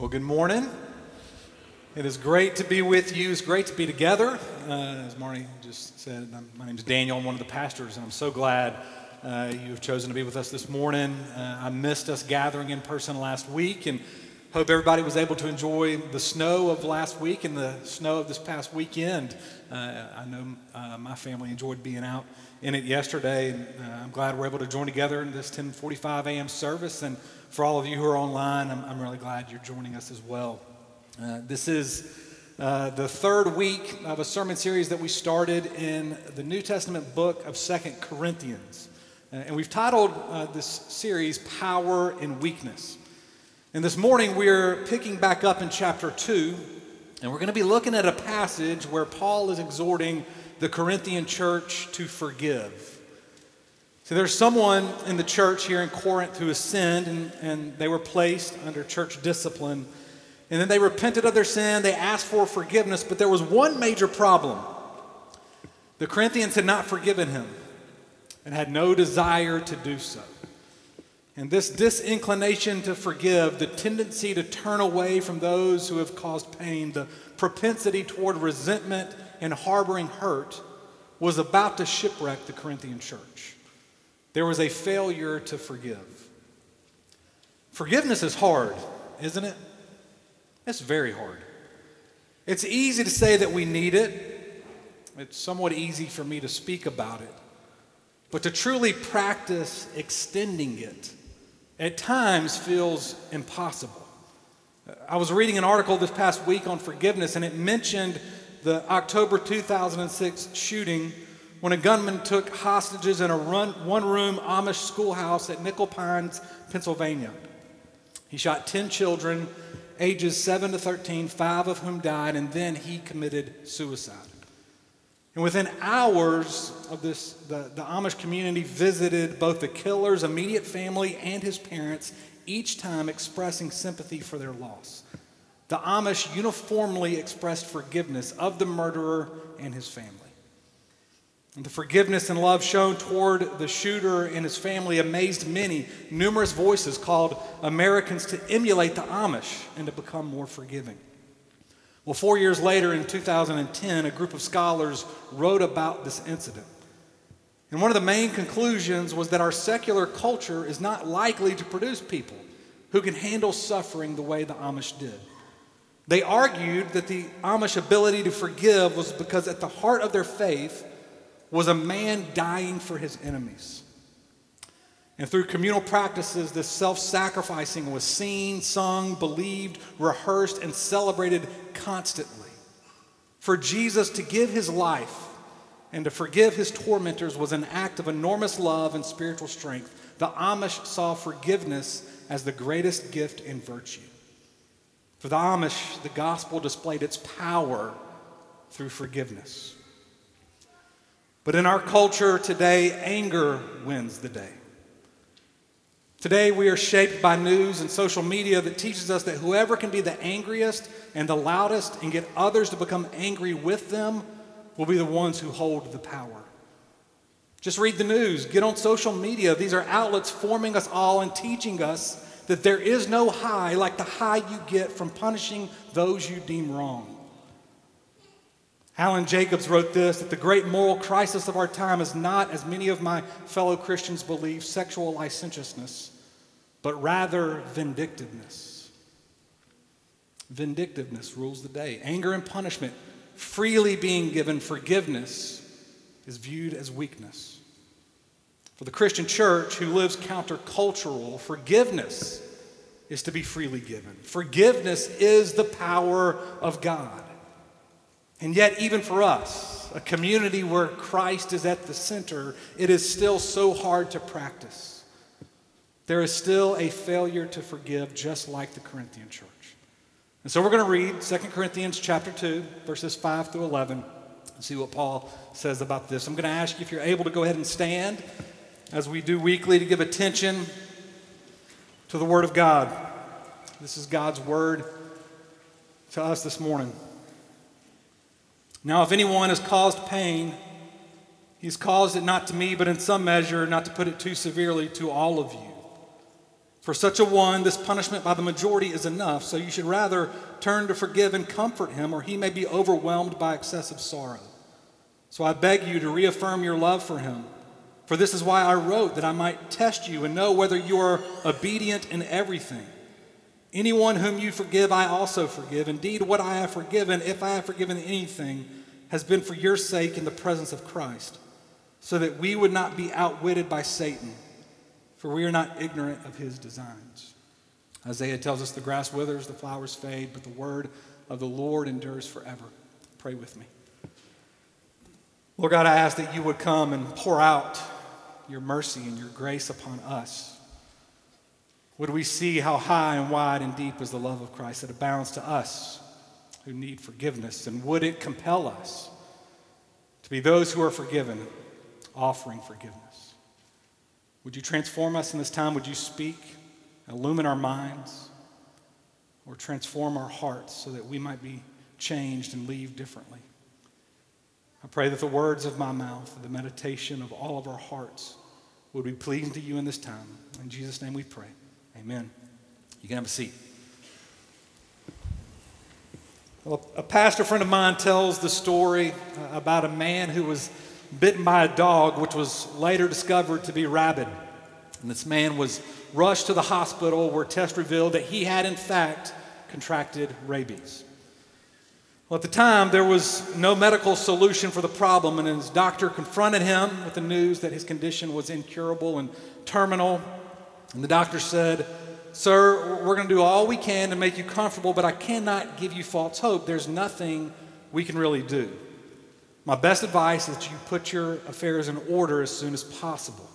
Well, good morning. It is great to be with you. It's great to be together. Uh, as Marty just said, I'm, my name is Daniel. I'm one of the pastors, and I'm so glad uh, you have chosen to be with us this morning. Uh, I missed us gathering in person last week, and hope everybody was able to enjoy the snow of last week and the snow of this past weekend. Uh, I know uh, my family enjoyed being out in it yesterday, and uh, I'm glad we're able to join together in this 10:45 a.m. service and for all of you who are online, I'm, I'm really glad you're joining us as well. Uh, this is uh, the third week of a sermon series that we started in the New Testament book of Second Corinthians. Uh, and we've titled uh, this series Power and Weakness. And this morning we're picking back up in chapter 2, and we're going to be looking at a passage where Paul is exhorting the Corinthian church to forgive. So there's someone in the church here in Corinth who has sinned and, and they were placed under church discipline. And then they repented of their sin, they asked for forgiveness, but there was one major problem. The Corinthians had not forgiven him and had no desire to do so. And this disinclination to forgive, the tendency to turn away from those who have caused pain, the propensity toward resentment and harboring hurt, was about to shipwreck the Corinthian church. There was a failure to forgive. Forgiveness is hard, isn't it? It's very hard. It's easy to say that we need it. It's somewhat easy for me to speak about it. But to truly practice extending it at times feels impossible. I was reading an article this past week on forgiveness, and it mentioned the October 2006 shooting when a gunman took hostages in a one room Amish schoolhouse at Nickel Mines, Pennsylvania. He shot 10 children, ages 7 to 13, five of whom died, and then he committed suicide. And within hours of this, the, the Amish community visited both the killer's immediate family and his parents, each time expressing sympathy for their loss. The Amish uniformly expressed forgiveness of the murderer and his family. And the forgiveness and love shown toward the shooter and his family amazed many. Numerous voices called Americans to emulate the Amish and to become more forgiving. Well, four years later, in 2010, a group of scholars wrote about this incident. And one of the main conclusions was that our secular culture is not likely to produce people who can handle suffering the way the Amish did. They argued that the Amish ability to forgive was because at the heart of their faith, was a man dying for his enemies. And through communal practices, this self sacrificing was seen, sung, believed, rehearsed, and celebrated constantly. For Jesus to give his life and to forgive his tormentors was an act of enormous love and spiritual strength. The Amish saw forgiveness as the greatest gift and virtue. For the Amish, the gospel displayed its power through forgiveness. But in our culture today, anger wins the day. Today, we are shaped by news and social media that teaches us that whoever can be the angriest and the loudest and get others to become angry with them will be the ones who hold the power. Just read the news, get on social media. These are outlets forming us all and teaching us that there is no high like the high you get from punishing those you deem wrong. Alan Jacobs wrote this that the great moral crisis of our time is not, as many of my fellow Christians believe, sexual licentiousness, but rather vindictiveness. Vindictiveness rules the day. Anger and punishment, freely being given forgiveness, is viewed as weakness. For the Christian church who lives countercultural, forgiveness is to be freely given. Forgiveness is the power of God. And yet, even for us, a community where Christ is at the center, it is still so hard to practice. There is still a failure to forgive, just like the Corinthian church. And so we're going to read 2 Corinthians chapter 2, verses 5 through 11, and see what Paul says about this. I'm going to ask you if you're able to go ahead and stand, as we do weekly, to give attention to the Word of God. This is God's Word to us this morning. Now, if anyone has caused pain, he's caused it not to me, but in some measure, not to put it too severely, to all of you. For such a one, this punishment by the majority is enough, so you should rather turn to forgive and comfort him, or he may be overwhelmed by excessive sorrow. So I beg you to reaffirm your love for him. For this is why I wrote, that I might test you and know whether you are obedient in everything. Anyone whom you forgive, I also forgive. Indeed, what I have forgiven, if I have forgiven anything, has been for your sake in the presence of Christ, so that we would not be outwitted by Satan for we are not ignorant of his designs. Isaiah tells us the grass withers, the flowers fade, but the word of the Lord endures forever. Pray with me. Lord God, I ask that you would come and pour out your mercy and your grace upon us. Would we see how high and wide and deep is the love of Christ that abounds to us who need forgiveness? And would it compel us to be those who are forgiven, offering forgiveness? Would you transform us in this time? Would you speak, illumine our minds, or transform our hearts so that we might be changed and leave differently? I pray that the words of my mouth, the meditation of all of our hearts, would be pleasing to you in this time. In Jesus' name we pray. Amen. You can have a seat. Well, a pastor friend of mine tells the story uh, about a man who was bitten by a dog, which was later discovered to be rabid. And this man was rushed to the hospital where tests revealed that he had, in fact, contracted rabies. Well, at the time, there was no medical solution for the problem, and his doctor confronted him with the news that his condition was incurable and terminal. And the doctor said, Sir, we're going to do all we can to make you comfortable, but I cannot give you false hope. There's nothing we can really do. My best advice is that you put your affairs in order as soon as possible.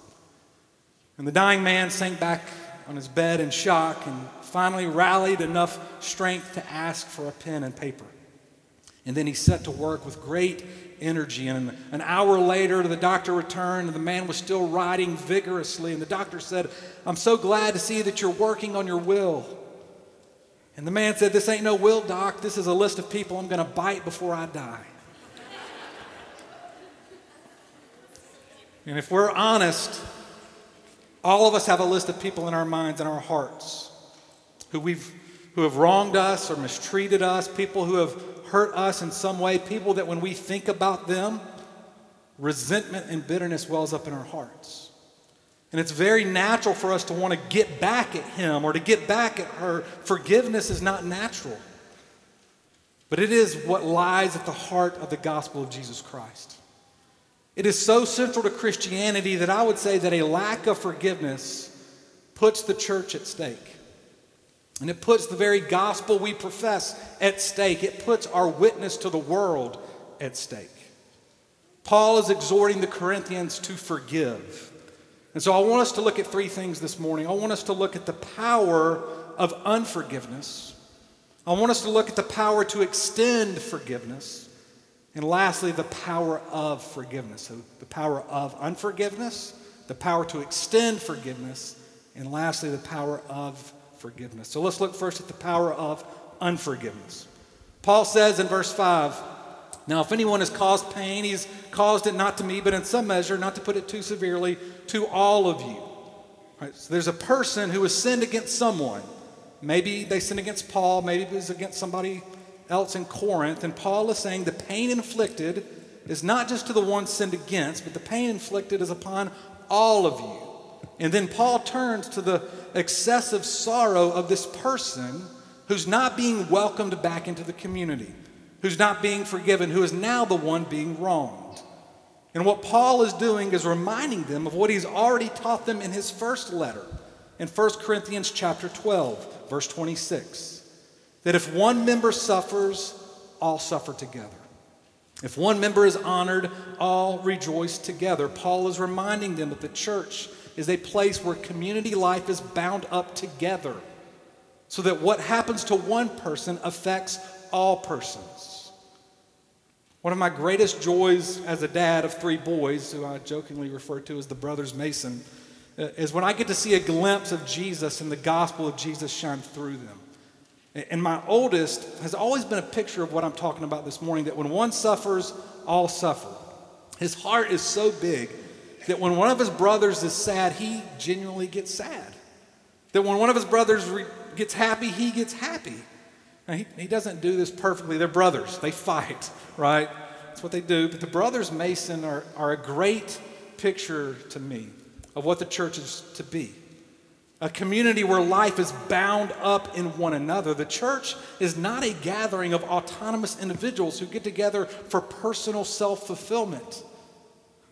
And the dying man sank back on his bed in shock and finally rallied enough strength to ask for a pen and paper. And then he set to work with great energy. And an hour later, the doctor returned, and the man was still writing vigorously. And the doctor said, I'm so glad to see that you're working on your will. And the man said, This ain't no will, doc. This is a list of people I'm going to bite before I die. And if we're honest, all of us have a list of people in our minds and our hearts who, we've, who have wronged us or mistreated us, people who have hurt us in some way, people that when we think about them, resentment and bitterness wells up in our hearts. And it's very natural for us to want to get back at him or to get back at her. Forgiveness is not natural, but it is what lies at the heart of the gospel of Jesus Christ. It is so central to Christianity that I would say that a lack of forgiveness puts the church at stake. And it puts the very gospel we profess at stake. It puts our witness to the world at stake. Paul is exhorting the Corinthians to forgive. And so I want us to look at three things this morning. I want us to look at the power of unforgiveness. I want us to look at the power to extend forgiveness. And lastly, the power of forgiveness. So, the power of unforgiveness, the power to extend forgiveness, and lastly, the power of forgiveness. So, let's look first at the power of unforgiveness. Paul says in verse 5 Now, if anyone has caused pain, he's caused it not to me, but in some measure, not to put it too severely, to all of you. So, there's a person who has sinned against someone. Maybe they sinned against Paul, maybe it was against somebody else in Corinth, and Paul is saying the pain inflicted is not just to the one sinned against, but the pain inflicted is upon all of you. And then Paul turns to the excessive sorrow of this person who's not being welcomed back into the community, who's not being forgiven, who is now the one being wronged. And what Paul is doing is reminding them of what he's already taught them in his first letter in 1 Corinthians chapter 12, verse 26 that if one member suffers, all suffer together. If one member is honored, all rejoice together. Paul is reminding them that the church is a place where community life is bound up together so that what happens to one person affects all persons. One of my greatest joys as a dad of three boys, who I jokingly refer to as the Brothers Mason, uh, is when I get to see a glimpse of Jesus and the gospel of Jesus shine through them. And my oldest has always been a picture of what I'm talking about this morning that when one suffers, all suffer. His heart is so big that when one of his brothers is sad, he genuinely gets sad. That when one of his brothers re- gets happy, he gets happy. He, he doesn't do this perfectly. They're brothers, they fight, right? That's what they do. But the brothers Mason are, are a great picture to me of what the church is to be a community where life is bound up in one another. The church is not a gathering of autonomous individuals who get together for personal self fulfillment,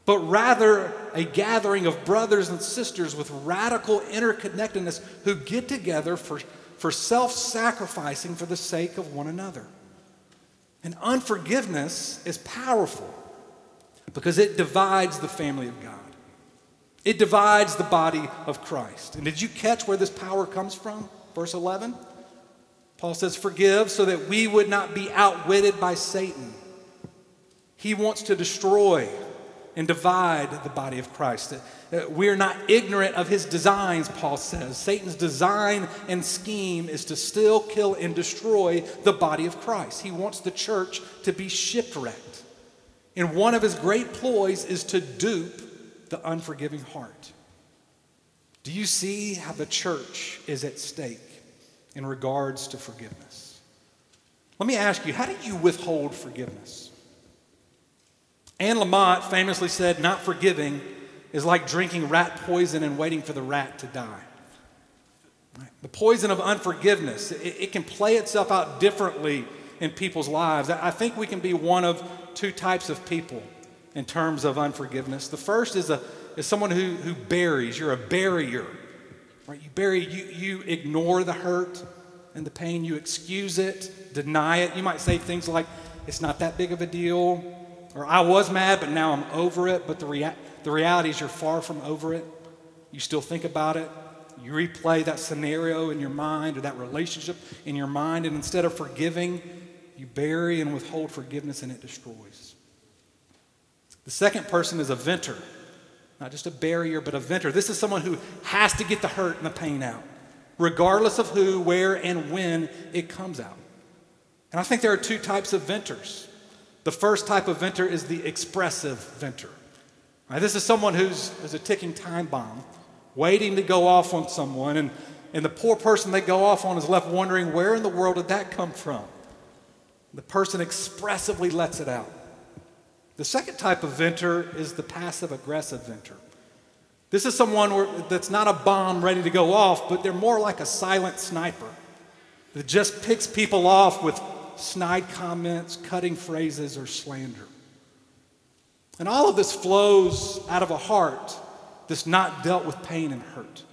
but rather a gathering of brothers and sisters with radical interconnectedness who get together for, for self sacrificing for the sake of one another. And unforgiveness is powerful because it divides the family of God. It divides the body of Christ. And did you catch where this power comes from? Verse 11. Paul says, Forgive so that we would not be outwitted by Satan. He wants to destroy and divide the body of Christ. Uh, we're not ignorant of his designs, Paul says. Satan's design and scheme is to still kill and destroy the body of Christ. He wants the church to be shipwrecked. And one of his great ploys is to dupe the unforgiving heart. Do you see how the church is at stake in regards to forgiveness? Let me ask you, how do you withhold forgiveness? Anne Lamott famously said, Not forgiving is like drinking rat poison and waiting for the rat to die. The poison of unforgiveness, it, it, can play itself out differently in people's lives. I think we can be one of two types of people in terms of unforgiveness. The first is, a, is someone who, who buries. You're a barrier. Right? You bury, you, you ignore the hurt and the pain, you excuse it, deny it. You might say things like, it's not that big of a deal, or I was mad, but now I'm over it. But the, rea- the reality is, you're far from over it. You still think about it. You replay that scenario in your mind or that relationship in your mind, and instead of forgiving, you bury and withhold forgiveness, and it destroys. The second person is a venter, not just a barrier, but a venter. This is someone who has to get the hurt and the pain out, regardless of who, where, and when it comes out. And I think there are two types of venters. The first type of venter is the expressive venter. This is someone who's, who's a ticking time bomb, waiting to go off on someone, and, and the poor person they go off on is left wondering where in the world did that come from? The person expressively lets it out. The second type of venter is the passive aggressive venter. This is someone that's not a bomb ready to go off, but they're more like a silent sniper that just picks people off with snide comments, cutting phrases, or slander. And all of this flows out of a heart that's not dealt with pain and hurt.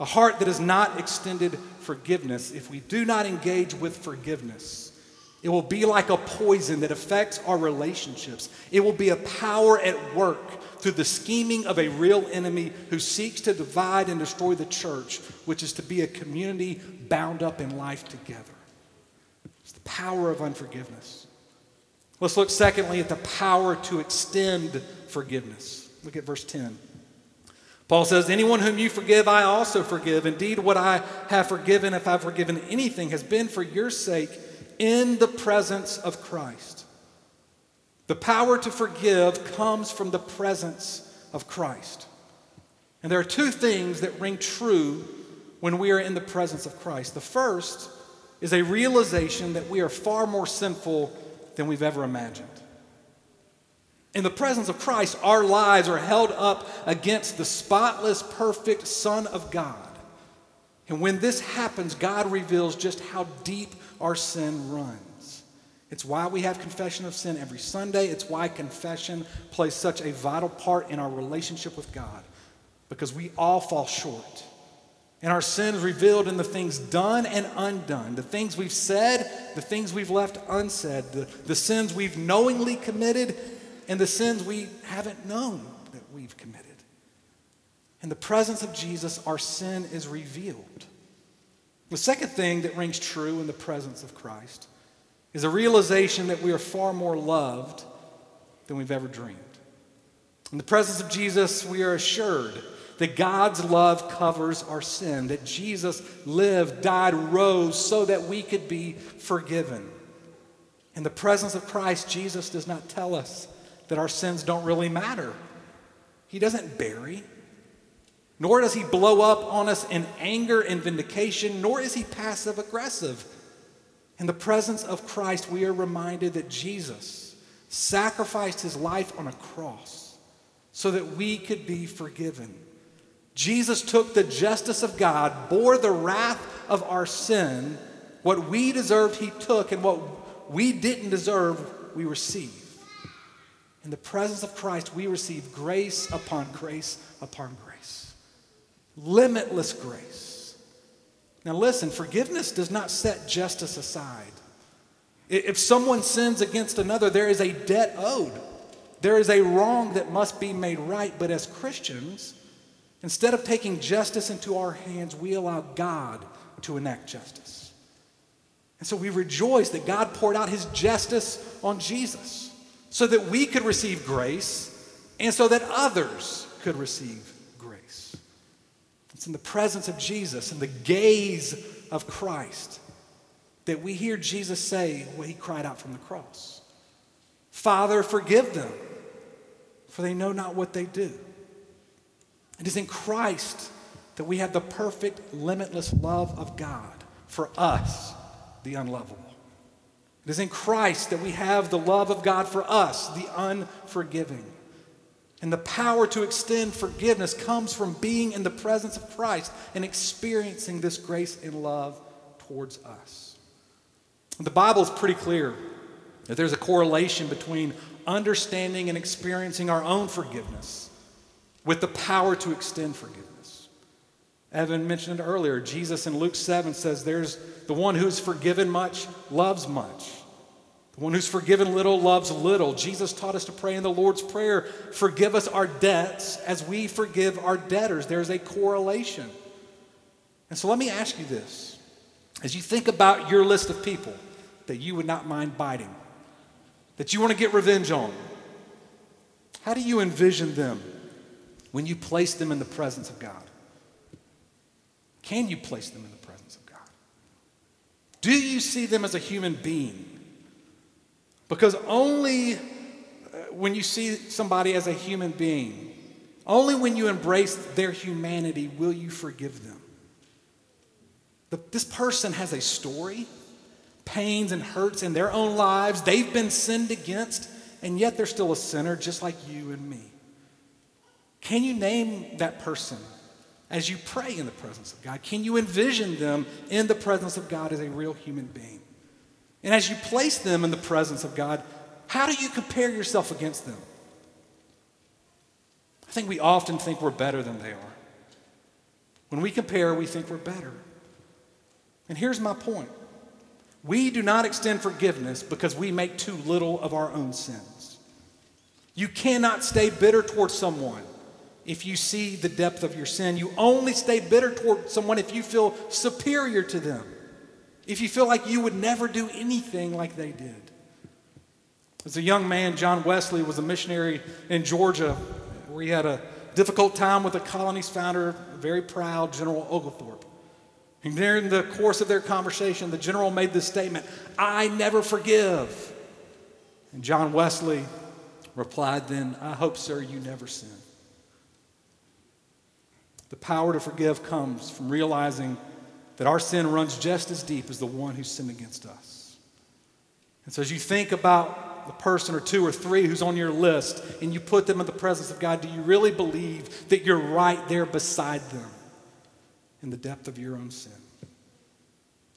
A heart that has not extended forgiveness. If we do not engage with forgiveness, it will be like a poison that affects our relationships. It will be a power at work through the scheming of a real enemy who seeks to divide and destroy the church, which is to be a community bound up in life together. It's the power of unforgiveness. Let's look, secondly, at the power to extend forgiveness. Look at verse 10. Paul says, Anyone whom you forgive, I also forgive. Indeed, what I have forgiven, if I've forgiven anything, has been for your sake in the presence of Christ. The power to forgive comes from the presence of Christ. And there are two things that ring true when we are in the presence of Christ. The first is a realization that we are far more sinful than we've ever imagined. In the presence of Christ, our lives are held up against the spotless, perfect Son of God. And when this happens, God reveals just how deep our sin runs. It's why we have confession of sin every Sunday. It's why confession plays such a vital part in our relationship with God, because we all fall short. And our sin is revealed in the things done and undone, the things we've said, the things we've left unsaid, the, the sins we've knowingly committed, and the sins we haven't known that we've committed. In the presence of Jesus, our sin is revealed. The second thing that rings true in the presence of Christ is a realization that we are far more loved than we've ever dreamed. In the presence of Jesus, we are assured that God's love covers our sin, that Jesus lived, died, rose so that we could be forgiven. In the presence of Christ, Jesus does not tell us that our sins don't really matter. He doesn't bury, nor does he blow up on us in anger and vindication, nor is he passive aggressive. In the presence of Christ, we are reminded that Jesus sacrificed his life on a cross so that we could be forgiven. Jesus took the justice of God, bore the wrath of our sin. What we deserved, he took, and what we didn't deserve, we received. In the presence of Christ, we receive grace upon grace upon grace. Limitless grace. Now, listen, forgiveness does not set justice aside. If someone sins against another, there is a debt owed. There is a wrong that must be made right. But as Christians, instead of taking justice into our hands, we allow God to enact justice. And so we rejoice that God poured out his justice on Jesus so that we could receive grace and so that others could receive grace. It's in the presence of Jesus and the gaze of Christ that we hear Jesus say what he cried out from the cross Father, forgive them, for they know not what they do. It is in Christ that we have the perfect, limitless love of God for us, the unlovable. It is in Christ that we have the love of God for us, the unforgiving. And the power to extend forgiveness comes from being in the presence of Christ and experiencing this grace and love towards us. The Bible is pretty clear that there's a correlation between understanding and experiencing our own forgiveness with the power to extend forgiveness. Evan mentioned earlier. Jesus in Luke 7 says, There's the one who's forgiven much loves much. The one who's forgiven little loves little. Jesus taught us to pray in the Lord's Prayer forgive us our debts as we forgive our debtors. There's a correlation. And so let me ask you this as you think about your list of people that you would not mind biting, that you want to get revenge on, how do you envision them when you place them in the presence of God? Can you place them in the presence of God? Do you see them as a human being? Because only uh, when you see somebody as a human being, only when you embrace their humanity will you forgive them. this person has a story, pains and hurts in their own lives. They've been sinned against, and yet they're still a sinner just like you and me. Can you name that person as you pray in the presence of God? Can you envision them in the presence of God as a real human being? And as you place them in the presence of God, how do you compare yourself against them? I think we often think we're better than they are. When we compare, we think we're better. And here's my point we do not extend forgiveness because we make too little of our own sins. You cannot stay bitter towards someone if you see the depth of your sin. You only stay bitter toward someone if you feel superior to them if you feel like you would never do anything like they did. As a young man, John Wesley was a missionary in Georgia where he had a difficult time with the colony's founder, very proud General Oglethorpe. And during the course of their conversation, the general made this statement I never forgive. And John Wesley replied, Then I hope, sir, you never sin. The power to forgive comes from realizing that our sin runs just as deep as the one who sinned against us. And so, as you think about the person or two or three who's on your list and you put them in the presence of God, do you really believe that you're right there beside them in the depth of your own sin?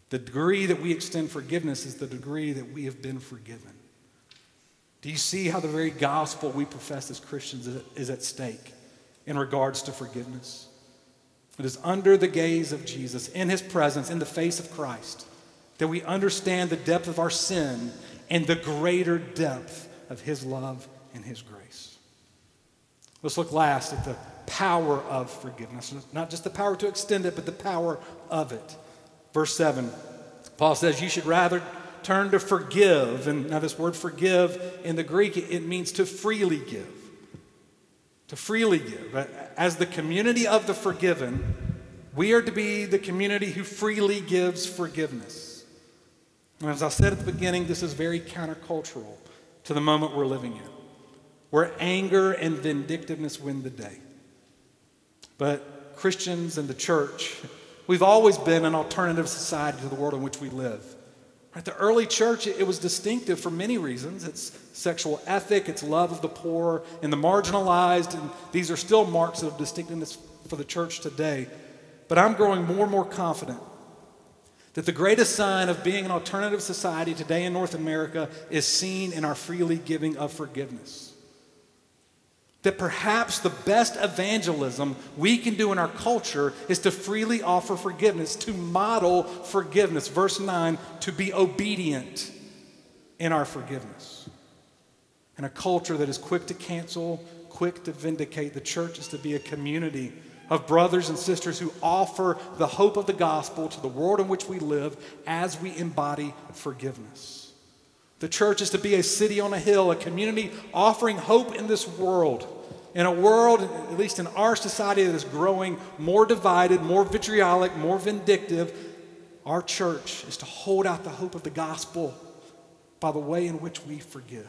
The degree that we extend forgiveness is the degree that we have been forgiven. Do you see how the very gospel we profess as Christians is at stake in regards to forgiveness? It is under the gaze of Jesus, in his presence, in the face of Christ, that we understand the depth of our sin and the greater depth of his love and his grace. Let's look last at the power of forgiveness. Not just the power to extend it, but the power of it. Verse 7, Paul says, You should rather turn to forgive. And now, this word forgive in the Greek, it means to freely give to freely give. As the community of the forgiven, we are to be the community who freely gives forgiveness. And as I said at the beginning, this is very countercultural to the moment we're living in, where anger and vindictiveness win the day. But Christians and the church, we've always been an alternative society to the world in which we live. Right? The early church, it was distinctive for many reasons. Its sexual ethic, its love of the poor and the marginalized, and these are still marks of distinctiveness for the church today. But I'm growing more and more confident that the greatest sign of being an alternative society today in North America is seen in our freely giving of forgiveness. That perhaps the best evangelism we can do in our culture is to freely offer forgiveness, to model forgiveness. Verse 9, to be obedient in our forgiveness. In a culture that is quick to cancel, quick to vindicate, the church is to be a community of brothers and sisters who offer the hope of the gospel to the world in which we live as we embody forgiveness. The church is to be a city on a hill, a community offering hope in this world. In a world, at least in our society, that is growing more divided, more vitriolic, more vindictive, our church is to hold out the hope of the gospel by the way in which we forgive.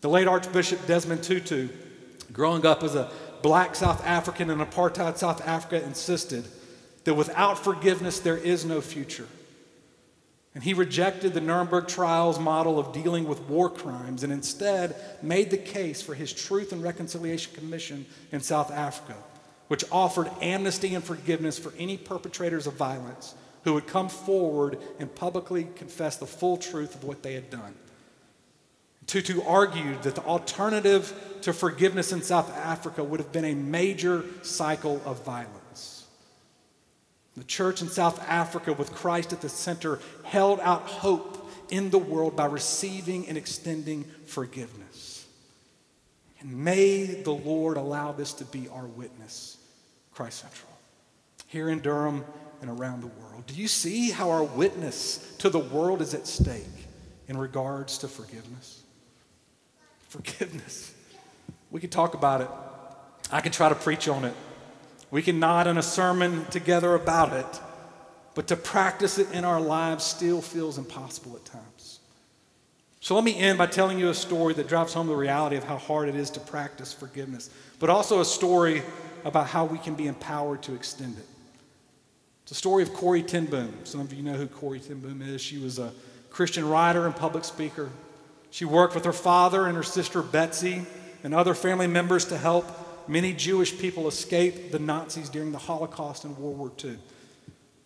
The late Archbishop Desmond Tutu, growing up as a black South African in apartheid South Africa, insisted that without forgiveness, there is no future. And he rejected the Nuremberg trials model of dealing with war crimes and instead made the case for his Truth and Reconciliation Commission in South Africa, which offered amnesty and forgiveness for any perpetrators of violence who would come forward and publicly confess the full truth of what they had done. Tutu argued that the alternative to forgiveness in South Africa would have been a major cycle of violence. The church in South Africa, with Christ at the center, held out hope in the world by receiving and extending forgiveness. And may the Lord allow this to be our witness, Christ Central, here in Durham and around the world. Do you see how our witness to the world is at stake in regards to forgiveness? Forgiveness. We could talk about it. I could try to preach on it. We can nod in a sermon together about it, but to practice it in our lives still feels impossible at times. So let me end by telling you a story that drives home the reality of how hard it is to practice forgiveness, but also a story about how we can be empowered to extend it. It's a story of Corrie ten Boom. Some of you know who Corrie ten Boom is. She was a Christian writer and public speaker. She worked with her father and her sister Betsy and other family members to help Many Jewish people escaped the Nazis during the Holocaust and World War II.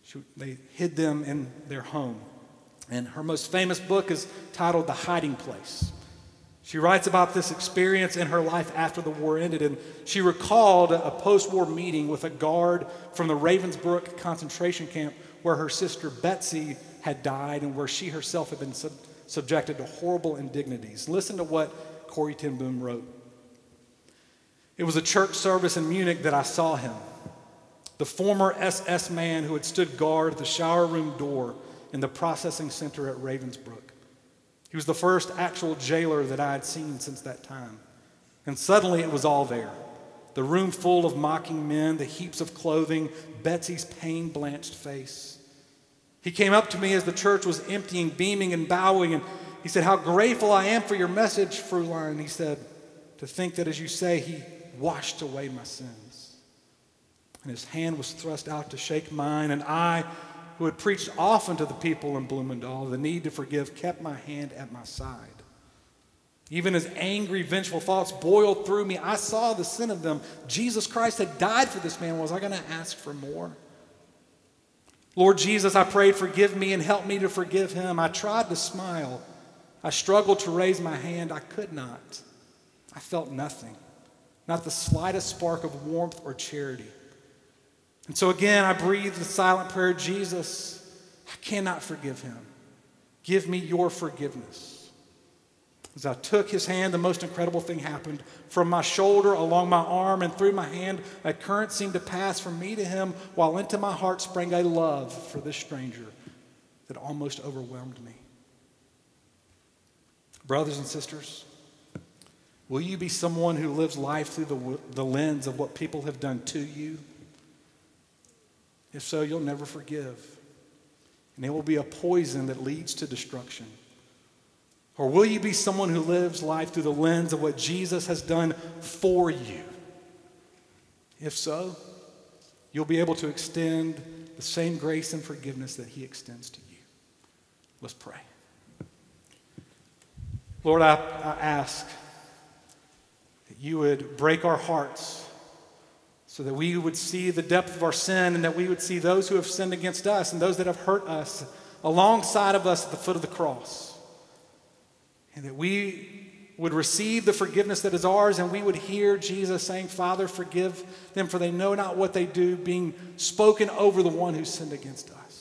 She, they hid them in their home. And her most famous book is titled The Hiding Place. She writes about this experience in her life after the war ended, and she recalled a post war meeting with a guard from the Ravensbrück concentration camp where her sister Betsy had died and where she herself had been sub- subjected to horrible indignities. Listen to what Corrie ten Boom wrote. It was a church service in Munich that I saw him. The former SS man who had stood guard at the shower room door in the processing center at Ravensbrück. He was the first actual jailer that I had seen since that time. And suddenly it was all there the room full of mocking men, the heaps of clothing, Betsy's pain blanched face. He came up to me as the church was emptying, beaming and bowing, and he said, How grateful I am for your message, Fräulein. He said, To think that, as you say, he washed away my sins. And his hand was thrust out to shake mine, and I, who had preached often to the people in Bloemendaal the need to forgive, kept my hand at my side. Even as angry, vengeful thoughts boiled through me, I saw the sin of them. Jesus Christ had died for this man. Was I going to ask for more? Lord Jesus, I prayed, forgive me and help me to forgive him. I tried to smile. I struggled to raise my hand. I could not. I felt nothing not the slightest spark of warmth or charity. And so again, I breathe the silent prayer Jesus, I cannot forgive him. Give me your forgiveness. As I took his hand, the most incredible thing happened. From my shoulder, along my arm, and through my hand, a current seemed to pass from me to him, while into my heart sprang a love for this stranger that almost overwhelmed me. Brothers and sisters, Will you be someone who lives life through the, the lens of what people have done to you? If so, you'll never forgive. And it will be a poison that leads to destruction. Or will you be someone who lives life through the lens of what Jesus has done for you? If so, you'll be able to extend the same grace and forgiveness that He extends to you. Let's pray. Lord, I, I ask you would break our hearts so that we would see the depth of our sin and that we would see those who have sinned against us and those that have hurt us alongside of us at the foot of the cross. And that we would receive the forgiveness that is ours, and we would hear Jesus saying, Father, forgive them, for they know not what they do, being spoken over the one who sinned against us.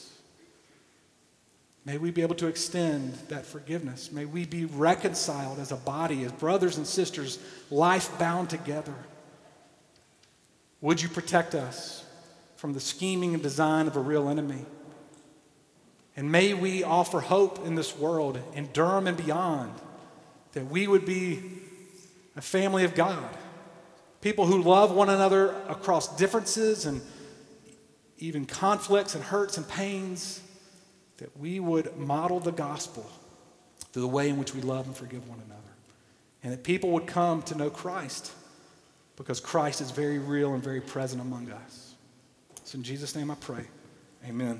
May we be able to extend that forgiveness. May we be reconciled as a body, as brothers and sisters, life bound together. Would you protect us from the scheming and design of a real enemy? And may we offer hope in this world, in Durham and beyond that we would be a family of God, people who love one another across differences and even conflicts and hurts and pains, that we would model the gospel through the way in which we love and forgive one another. And that people would come to know Christ because Christ is very real and very present among us. So in Jesus' name I pray. Amen.